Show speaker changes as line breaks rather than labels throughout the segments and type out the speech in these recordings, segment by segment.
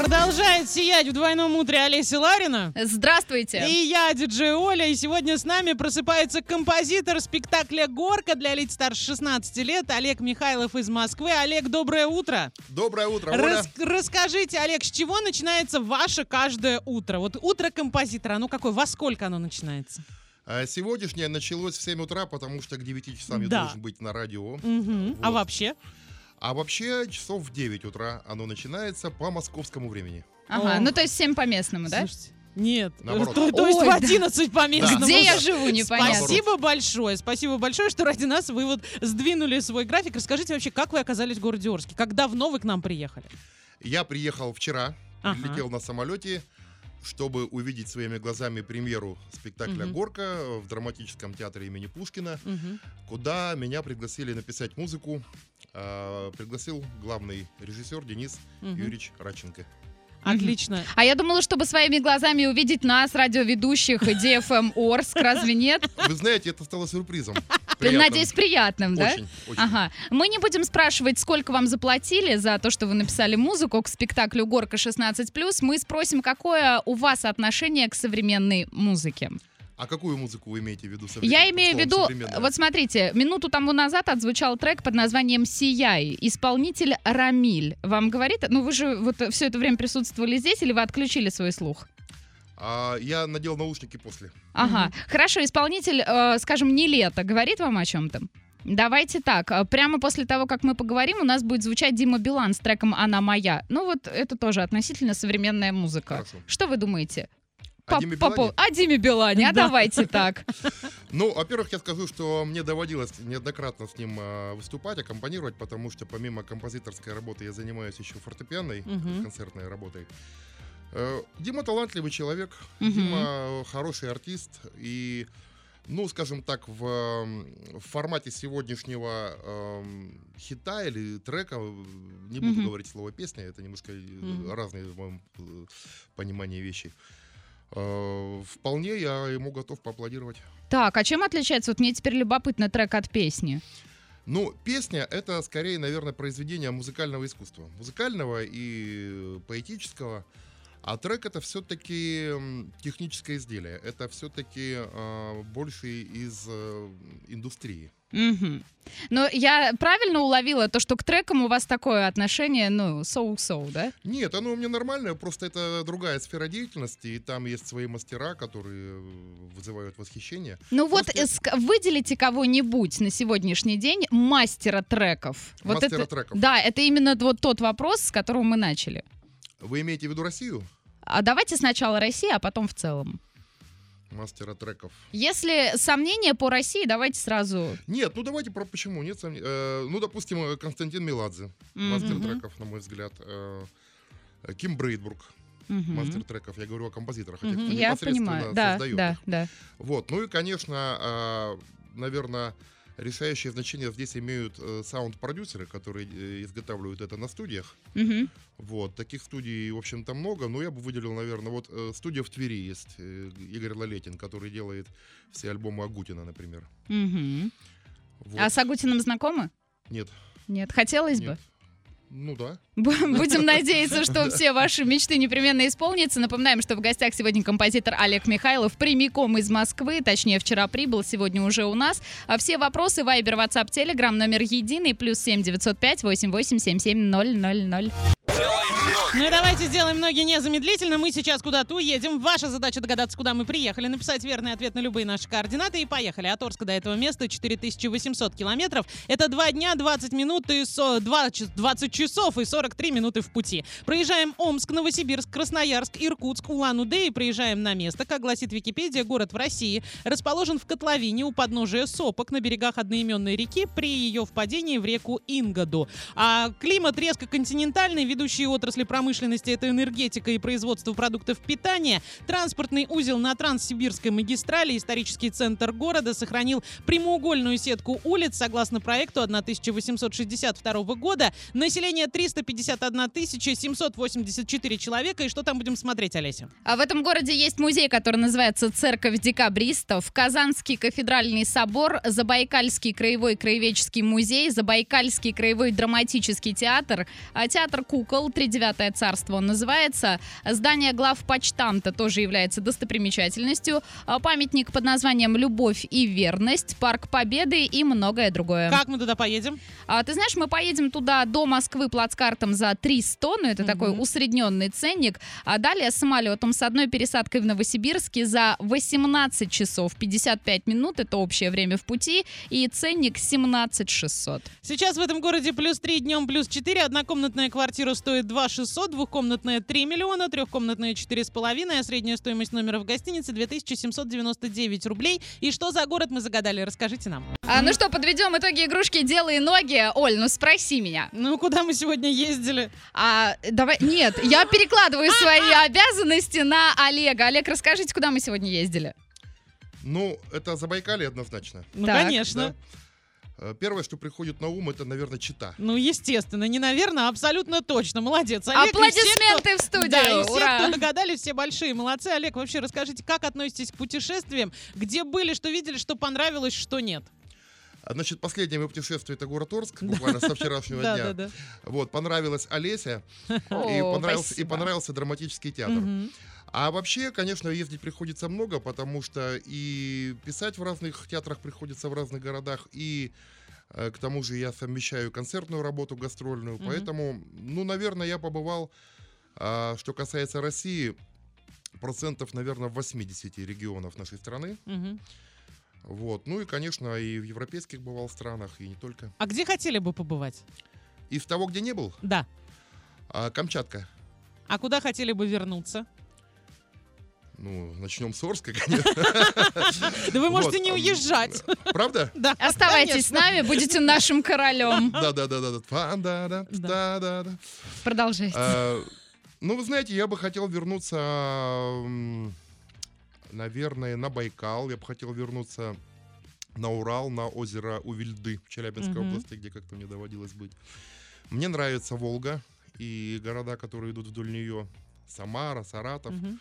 Продолжает сиять в двойном утре Олеся Ларина.
Здравствуйте.
И я, диджей Оля, и сегодня с нами просыпается композитор спектакля «Горка» для лиц старше 16 лет Олег Михайлов из Москвы. Олег, доброе утро.
Доброе утро, Оля.
Рас- расскажите, Олег, с чего начинается ваше каждое утро? Вот утро композитора, оно какое? Во сколько оно начинается?
А Сегодняшнее началось в 7 утра, потому что к 9 часам я
Да.
должен быть на радио.
А
Вот.
вообще?
А вообще часов в 9 утра оно начинается по московскому времени.
Ага,
О.
ну то есть 7 по местному, да?
Слушайте, нет,
Наоборот.
то, то есть
Ой,
в
да.
11 по местному.
Где я живу, непонятно.
Спасибо большое, спасибо большое, что ради нас вы вот сдвинули свой график. Расскажите вообще, как вы оказались в городе Орске? Как давно вы к нам приехали?
Я приехал вчера,
Ага.
летел на самолете, чтобы увидеть своими глазами премьеру спектакля
Мгм.
«Горка» в драматическом театре имени Пушкина,
Мгм.
куда меня пригласили написать музыку. А, Пригласил главный режиссер Денис
Мгм.
Юрьевич Радченко.
Отлично.
А я думала, чтобы своими глазами увидеть нас, радиоведущих DFM Орск, разве нет?
Вы знаете, это стало сюрпризом. Приятным.
Надеюсь, приятным, да?
Очень, очень.
Ага. Мы не будем спрашивать, сколько вам заплатили за то, что вы написали музыку к спектаклю «Горка 16+.» Мы спросим, какое у вас отношение к современной музыке.
А какую музыку вы имеете в виду?
Я имею в виду, вот смотрите, минуту тому назад отзвучал трек под названием «Сияй». Исполнитель Рамиль. Вам говорит? Ну, вы же вот все это время присутствовали здесь или вы отключили свой слух?
А, я надел наушники после.
Ага, хорошо, исполнитель, э, скажем, не лето, говорит вам о чем-то? Давайте так, э, прямо после того, как мы поговорим, у нас будет звучать Дима Билан с треком «Она моя». Ну вот это тоже относительно современная музыка.
Хорошо.
Что вы думаете?
О
По-
Диме
по
Билане?
О Диме Билане, а
Да.
давайте так.
Ну, во-первых, я скажу, что мне доводилось неоднократно с ним а, выступать, аккомпанировать, потому что помимо композиторской работы я занимаюсь еще фортепианной, концертной работой. Э, Дима талантливый человек,
Мгм.
Дима э, хороший артист и, ну, скажем так, в, в формате сегодняшнего эм, хита или трека, э, не буду
Мгм.
говорить слово песня, это немножко э,
Мгм.
разные в моем э, понимании вещи. Э, Вполне я ему готов поаплодировать.
Так, а чем отличается? Вот мне теперь любопытно трек от песни.
Ну, песня — это скорее, наверное, произведение музыкального искусства. Музыкального и э, поэтического. А трек — это все-таки техническое изделие. Это все-таки больше из э, индустрии.
Мгм. Но я правильно уловила то, что к трекам у вас такое отношение, ну, соу-соу, да?
Нет, оно у меня нормальное, просто это другая сфера деятельности, и там есть свои мастера, которые э, вызывают восхищение.
Ну вот
Просто-
эск- выделите кого-нибудь на сегодняшний день мастера треков. Вот
Мастера
это,
треков.
Да, это именно вот тот вопрос, с которого мы начали.
Вы имеете в виду Россию?
А давайте сначала Россия, а потом в целом.
Мастера треков.
Если сомнения по России, давайте сразу.
Нет, ну давайте про почему. Нет сомнений. Э, ну, допустим, э, Константин Меладзе.
Мгм.
Мастер треков, на мой взгляд. Э, э, Ким Брейдбрук,
Мгм.
мастер треков. Я говорю о композиторах,
Мгм.
кто
Я понимаю, да,
создает
да,
их.
да.
Вот. Ну и, конечно, наверное, решающее значение здесь имеют э, саунд-продюсеры, которые э, изготавливают это на студиях.
Мгм.
Вот. Таких студий, в общем-то, много. Но я бы выделил, наверное, вот э, студия в Твери есть. э, Игорь Лалетин, который делает все альбомы Агутина, например.
Мгм.
Вот.
А с Агутиным знакомы?
Нет.
Нет, хотелось бы.
Ну да.
Будем надеяться, что все ваши мечты непременно исполнятся. Напоминаем, что в гостях сегодня композитор Олег Михайлов прямиком из Москвы, точнее вчера прибыл, сегодня уже у нас. А все вопросы Вайбер, WhatsApp, Telegram, номер единый, плюс 7 905 88 77 000.
Ну и давайте сделаем ноги незамедлительно. Мы сейчас куда-то уедем. Ваша задача догадаться, куда мы приехали, написать верный ответ на любые наши координаты и поехали. От Орска до этого места 4800 километров. Это 2 дня, 20 минут и со... 2 час- 20 часов и 43 минуты в пути. Проезжаем Омск, Новосибирск, Красноярск, Иркутск, Улан-Удэ и приезжаем на место. Как гласит Википедия, город в России расположен в котловине у подножия Сопок на берегах одноименной реки при ее впадении в реку Ингаду. А климат резко континентальный, ведущие отрасли промышленности это энергетика и производство продуктов питания. Транспортный узел на Транссибирской магистрали, исторический центр города сохранил прямоугольную сетку улиц согласно проекту 1862 года. Население 351 784 человека. И что там будем смотреть, Олеся?
А в этом городе есть музей, который называется Церковь декабристов, Казанский кафедральный собор, Забайкальский краевой краеведческий музей, Забайкальский краевой драматический театр, а театр кукол, тридевятая царство он называется. Здание главпочтамта тоже является достопримечательностью. А, Памятник под названием «Любовь и верность», Парк Победы и многое другое.
Как мы туда поедем?
А, ты знаешь, мы поедем туда до Москвы плацкартом за 300, ну это
Мгм.
такой усредненный ценник. А далее самолетом с одной пересадкой в Новосибирске за 18 часов 55 минут, это общее время в пути, и ценник 17 600.
Сейчас в этом городе плюс 3, днем плюс 4. Однокомнатная квартира стоит 2 600, двухкомнатная 3 миллиона, трехкомнатная 4,5, а средняя стоимость номера в гостинице 2799 рублей. И что за город мы загадали? Расскажите нам.
А, ну что, подведем итоги игрушки «Дело и ноги». Оль, ну спроси меня.
Ну, куда мы сегодня ездили?
А, давай, нет, я перекладываю свои обязанности на Олега. Олег, расскажите, куда мы сегодня ездили?
Ну, это Забайкалье однозначно.
Ну,
Так.
конечно.
да. Э, Первое, что приходит на ум, это, наверное, чита.
Ну, естественно, не наверное, а абсолютно точно. Молодец. Олег, и все, кто-
Аплодисменты в студию!
Да, и все,
Ура!
кто догадались, все большие молодцы. Олег, вообще расскажите, как относитесь к путешествиям? Где были, что видели, что понравилось, что нет?
А, Значит, последнее мое путешествие это город Орск, буквально со вчерашнего дня.
да, да.
Вот, понравилась Олеся и, понравился драматический театр. А вообще, конечно, ездить приходится много, потому что и писать в разных театрах приходится в разных городах, и э, к тому же я совмещаю концертную работу, гастрольную,
Мгм.
поэтому, ну, наверное, я побывал, а, что касается России, процентов, наверное, 80 регионов нашей страны.
Мгм.
Вот. Ну и, конечно, и в европейских бывал странах, и не только.
А где хотели бы побывать?
Из того, где не был,
Да.
а, Камчатка.
А куда хотели бы вернуться?
Ну, начнем с Орска, конечно.
Да вы можете не
ам,
уезжать.
Правда?
Да,
Оставайтесь с нами, будете нашим королем.
Да, да, да, да, да. Фа-да-да,
Да.
да-да-да.
Продолжайте.
А, Ну, вы знаете, я бы хотел вернуться, наверное, на Байкал. Я бы хотел вернуться на Урал, на озеро Увильды в Челябинской области, где как-то мне доводилось быть. Мне нравится Волга и города, которые идут вдоль нее. Самара, Саратов.
Мгм.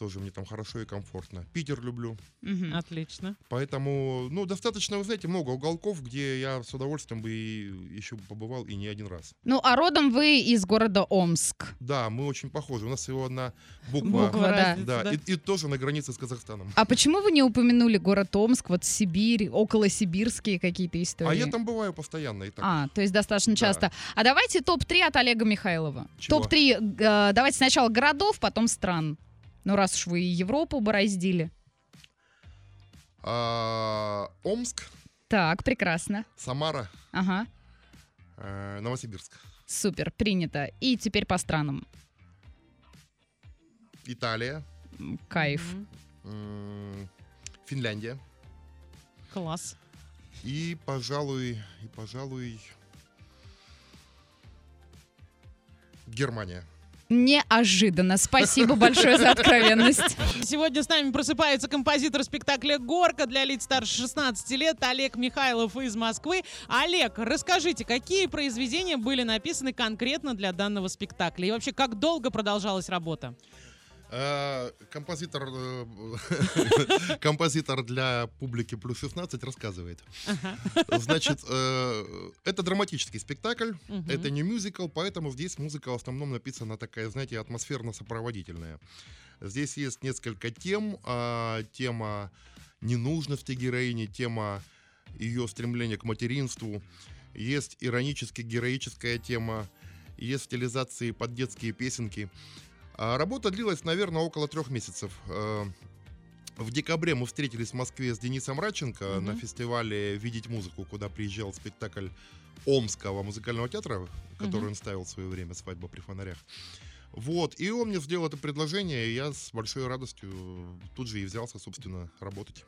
Тоже мне там хорошо и комфортно. Питер люблю.
Мгм.
Отлично.
Поэтому, ну, достаточно, вы знаете, много уголков, где я с удовольствием бы и еще побывал и не один раз.
Ну, а родом вы из города Омск.
Да, мы очень похожи. У нас всего одна буква.
Буква, да.
разница,
Да,
да.
И, и тоже на границе с Казахстаном.
А почему вы не упомянули город Омск, вот Сибирь, около сибирские какие-то истории?
А я там бываю постоянно. И так.
А, то есть достаточно
Да.
часто. А давайте топ-3 от Олега Михайлова.
Чего?
Топ-3, э, давайте сначала городов, потом стран. Ну, раз уж вы и Европу бороздили.
А, Омск,
Так, прекрасно.
Самара,
Ага,
э, Новосибирск,
супер, принято. И теперь по странам.
Италия,
Кайф.
М, Финляндия
Класс.
и, пожалуй, и, пожалуй, Германия.
Неожиданно. Спасибо большое за откровенность.
Сегодня с нами просыпается композитор спектакля «Горка» для лиц старше 16 лет Олег Михайлов из Москвы. Олег, расскажите, какие произведения были написаны конкретно для данного спектакля? И вообще, как долго продолжалась работа?
Э, Композитор, э, композитор для публики плюс 16 рассказывает. Значит, э, это драматический спектакль, это не мюзикл, поэтому здесь музыка в основном написана такая, знаете, атмосферно-сопроводительная. Здесь есть несколько тем. а, Тема ненужности героини, тема ее стремления к материнству. Есть иронически-героическая тема, есть стилизации под детские песенки. А Работа длилась, наверное, около трех месяцев. Э, В декабре мы встретились в Москве с Денисом Радченко
Мгм.
на фестивале «Видеть музыку», куда приезжал спектакль Омского музыкального театра, который
Мгм.
он ставил в свое время «Свадьба при фонарях». Вот, и он мне сделал это предложение, и я с большой радостью тут же и взялся, собственно, работать.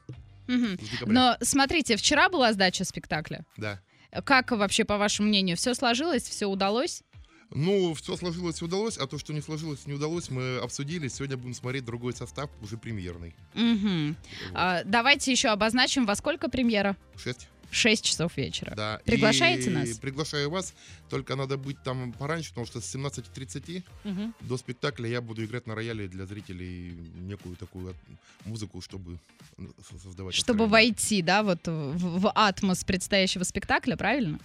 Декабря.
Но смотрите, вчера была сдача спектакля.
Да.
Как вообще, по вашему мнению, все сложилось, все удалось?
Ну, все сложилось и удалось, а то, что не сложилось и не удалось, мы обсудили. Сегодня будем смотреть другой состав, уже премьерный.
Мгм.
Вот.
А, давайте еще обозначим, во сколько премьера?
Шесть.
6 часов вечера.
Да.
Приглашаете
И
нас?
Приглашаю вас, только надо быть там пораньше, потому что с 17.30
Мгм.
до спектакля я буду играть на рояле для зрителей некую такую музыку, чтобы создавать
Чтобы
настроение.
войти, да, вот в, в атмос предстоящего спектакля, правильно?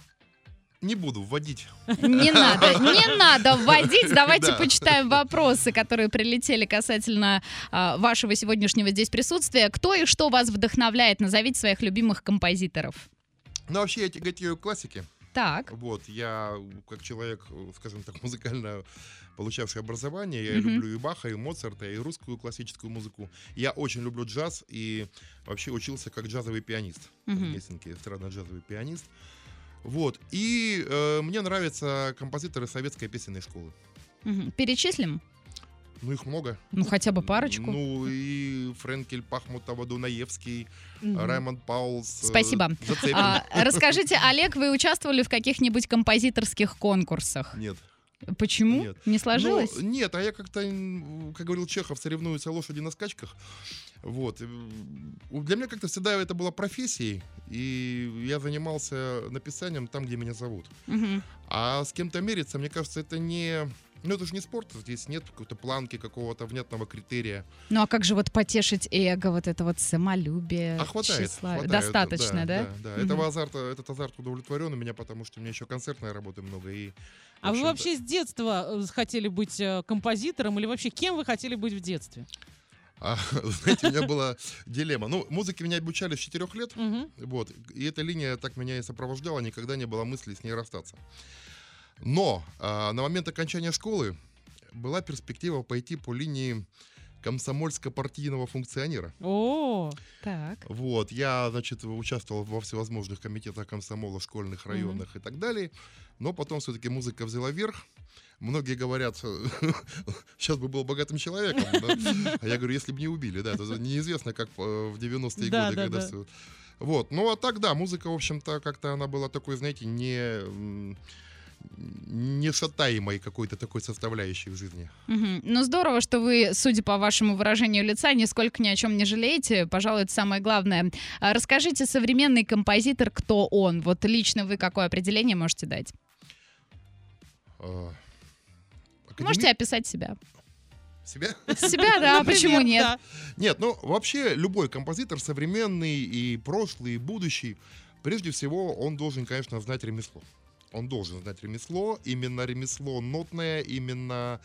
Не буду вводить.
Не надо, не надо вводить. Давайте
Да.
почитаем вопросы, которые прилетели касательно а, вашего сегодняшнего здесь присутствия. Кто и что вас вдохновляет? Назовите своих любимых композиторов.
Но вообще я тяготею к классике.
Так.
Вот, я как человек, э, скажем так, музыкально получавший образование, я
Мгм.
люблю и Баха, и Моцарта, и русскую классическую музыку. Я очень люблю джаз и вообще учился как джазовый пианист. в
Мгм.
Гельсинки, эстрадно-джазовый пианист. Вот. И э, мне нравятся композиторы советской песенной школы.
Мгм. Перечислим?
Ну, их много.
Ну, хотя бы парочку.
Ну, и Френкель, Пахмутова, Дунаевский,
Мгм.
Раймонд Паулс. э,
Спасибо.
Зацепин.
А, расскажите, Олег, вы участвовали в каких-нибудь композиторских конкурсах?
Нет.
Почему?
Нет.
Не сложилось?
Ну, нет, а я как-то, как говорил Чехов, соревнуются лошади на скачках. Вот. Для меня как-то всегда это было профессией, и я занимался написанием там, где меня зовут.
Мгм.
А с кем-то мериться, мне кажется, это не... Ну, это же не спорт, здесь нет какой-то планки, какого-то внятного критерия.
Ну, а как же вот потешить эго, вот это вот самолюбие,
А хватает, хватает,
Достаточно, да?
Да, да.
Мгм.
Этого азарта, этот азарт удовлетворен у меня, потому что у меня еще концертной работы много. И,
А вы вообще с детства э, хотели быть э, композитором или вообще кем вы хотели быть в детстве?
А, знаете, у меня была дилемма. Ну, музыке меня обучали с 4 лет. Вот. И эта линия так меня и сопровождала, никогда не было мысли с ней расстаться. Но а, на момент окончания школы была перспектива пойти по линии комсомольско-партийного функционера.
О,
Так.
Вот, я, значит, участвовал во всевозможных комитетах комсомола, школьных, районных и так далее. Но потом все-таки музыка взяла верх. Многие говорят, сейчас бы был богатым человеком. А я говорю, если бы не убили, да, неизвестно, как э, в 90-е
Да,
годы,
да,
когда
да.
все... Вот, ну а так, да, музыка, в общем-то, как-то она была такой, знаете, не нешатаемой какой-то такой составляющей в жизни.
Мгм. Ну, здорово, что вы, судя по вашему выражению лица, нисколько ни о чем не жалеете. Пожалуй, это самое главное. А Расскажите, современный композитор, кто он? Вот лично вы какое определение можете дать?
А,
Можете
академи-
описать себя.
Себя?
Себя, да,
например,
почему нет?
Нет, ну вообще любой композитор, современный и прошлый, и будущий, прежде всего он должен, конечно, знать ремесло. Он должен знать ремесло, именно ремесло нотное, именно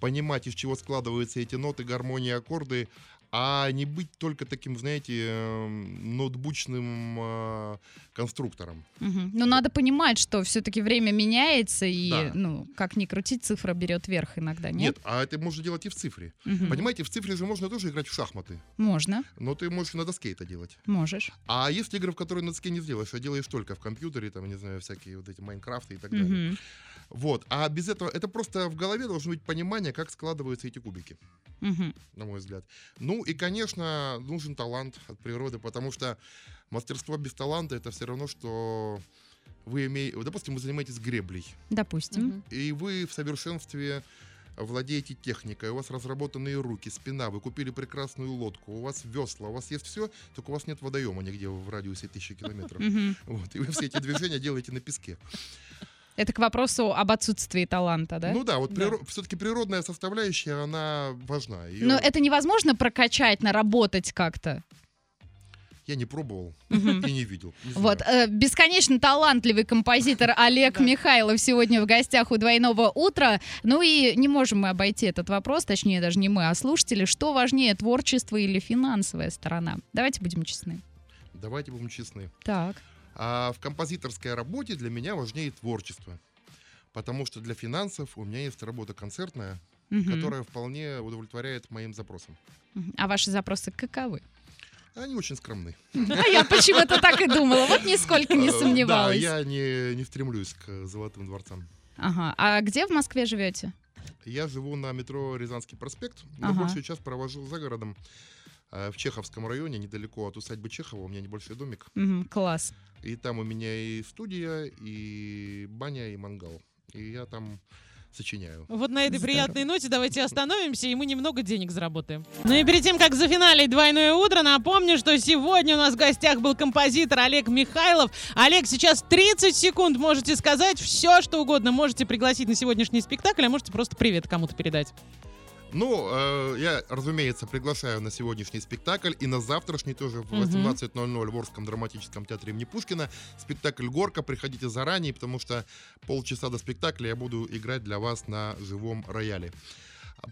понимать, из чего складываются эти ноты, гармонии, аккорды, а не быть только таким, знаете, эм, ноутбучным э, конструктором.
Мгм. Но надо понимать, что все-таки время меняется, и,
Да.
ну, как ни крутить, цифра берет верх иногда, нет?
Нет, а это можно делать и в цифре.
Мгм.
Понимаете, в цифре же можно тоже играть в шахматы,
Можно,
но ты можешь на доске это делать.
можешь.
А есть игры, в которые на доске не сделаешь, а делаешь только в компьютере, там, не знаю, всякие вот эти Майнкрафты и так далее. Вот. А без этого, это просто в голове должно быть понимание, как складываются эти кубики,
Мгм.
на мой взгляд. Ну и, конечно, нужен талант от природы, потому что мастерство без таланта это все равно, что вы имеете, допустим, вы занимаетесь греблей,
Допустим.
И вы в совершенстве владеете техникой, у вас разработанные руки, спина, вы купили прекрасную лодку, у вас весла, у вас есть все, только у вас нет водоема нигде в радиусе тысячи километров. Вот, и вы все эти движения делаете на песке.
Это к вопросу об отсутствии таланта, да?
Ну да, вот
Да.
все-таки природная составляющая, она важна. Её
Но это невозможно прокачать, наработать как-то.
Я не пробовал и не видел. не
Вот, э, бесконечно талантливый композитор Олег
Да.
Михайлов сегодня в гостях у «Двойного утра». Ну и не можем мы обойти этот вопрос, точнее даже не мы, а слушатели. Что важнее, творчество или финансовая сторона? Давайте будем честны.
Давайте будем честны.
Так.
А в композиторской работе для меня важнее творчество. Потому что для финансов у меня есть работа концертная,
Мгм.
которая вполне удовлетворяет моим запросам.
А ваши запросы каковы?
Они очень скромны.
А я почему-то так и думала. Вот нисколько не
Э,
сомневалась.
Да, я не, не стремлюсь к золотым дворцам.
Ага. А где в Москве живете?
Я живу на метро Рязанский проспект, но
Ага.
большую часть провожу за городом. Э, В Чеховском районе, недалеко от усадьбы Чехова, у меня небольшой домик.
Мгм, Класс.
И там у меня и студия, и баня, и мангал. И я там сочиняю.
Вот на этой
Здорово.
приятной ноте давайте остановимся, и мы немного денег заработаем. Ну и перед тем, как зафиналить «Двойное утро», напомню, что сегодня у нас в гостях был композитор Олег Михайлов. Олег, сейчас 30 секунд можете сказать все, что угодно. Можете пригласить на сегодняшний спектакль, а можете просто привет кому-то передать.
Ну, э, я, разумеется, приглашаю на сегодняшний спектакль и на завтрашний тоже в
Мгм.
18.00 в Орском драматическом театре имени Пушкина. Спектакль «Горка». Приходите заранее, потому что полчаса до спектакля я буду играть для вас на живом рояле.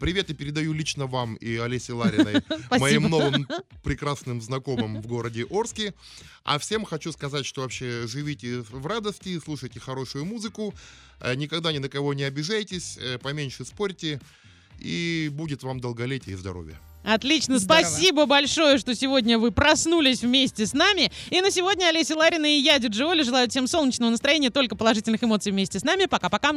Привет и передаю лично вам и Олесе Лариной, моим новым прекрасным знакомым в городе Орске. А всем хочу сказать, что вообще живите в радости, слушайте хорошую музыку, э, никогда ни на кого не обижайтесь, э, поменьше спорьте, и будет вам долголетие и здоровье.
Отлично,
Здорово.
спасибо большое, что сегодня вы проснулись вместе с нами. И на сегодня Олеся Ларина и я, Диджи Оля, желаю всем солнечного настроения, только положительных эмоций вместе с нами. Пока-пока.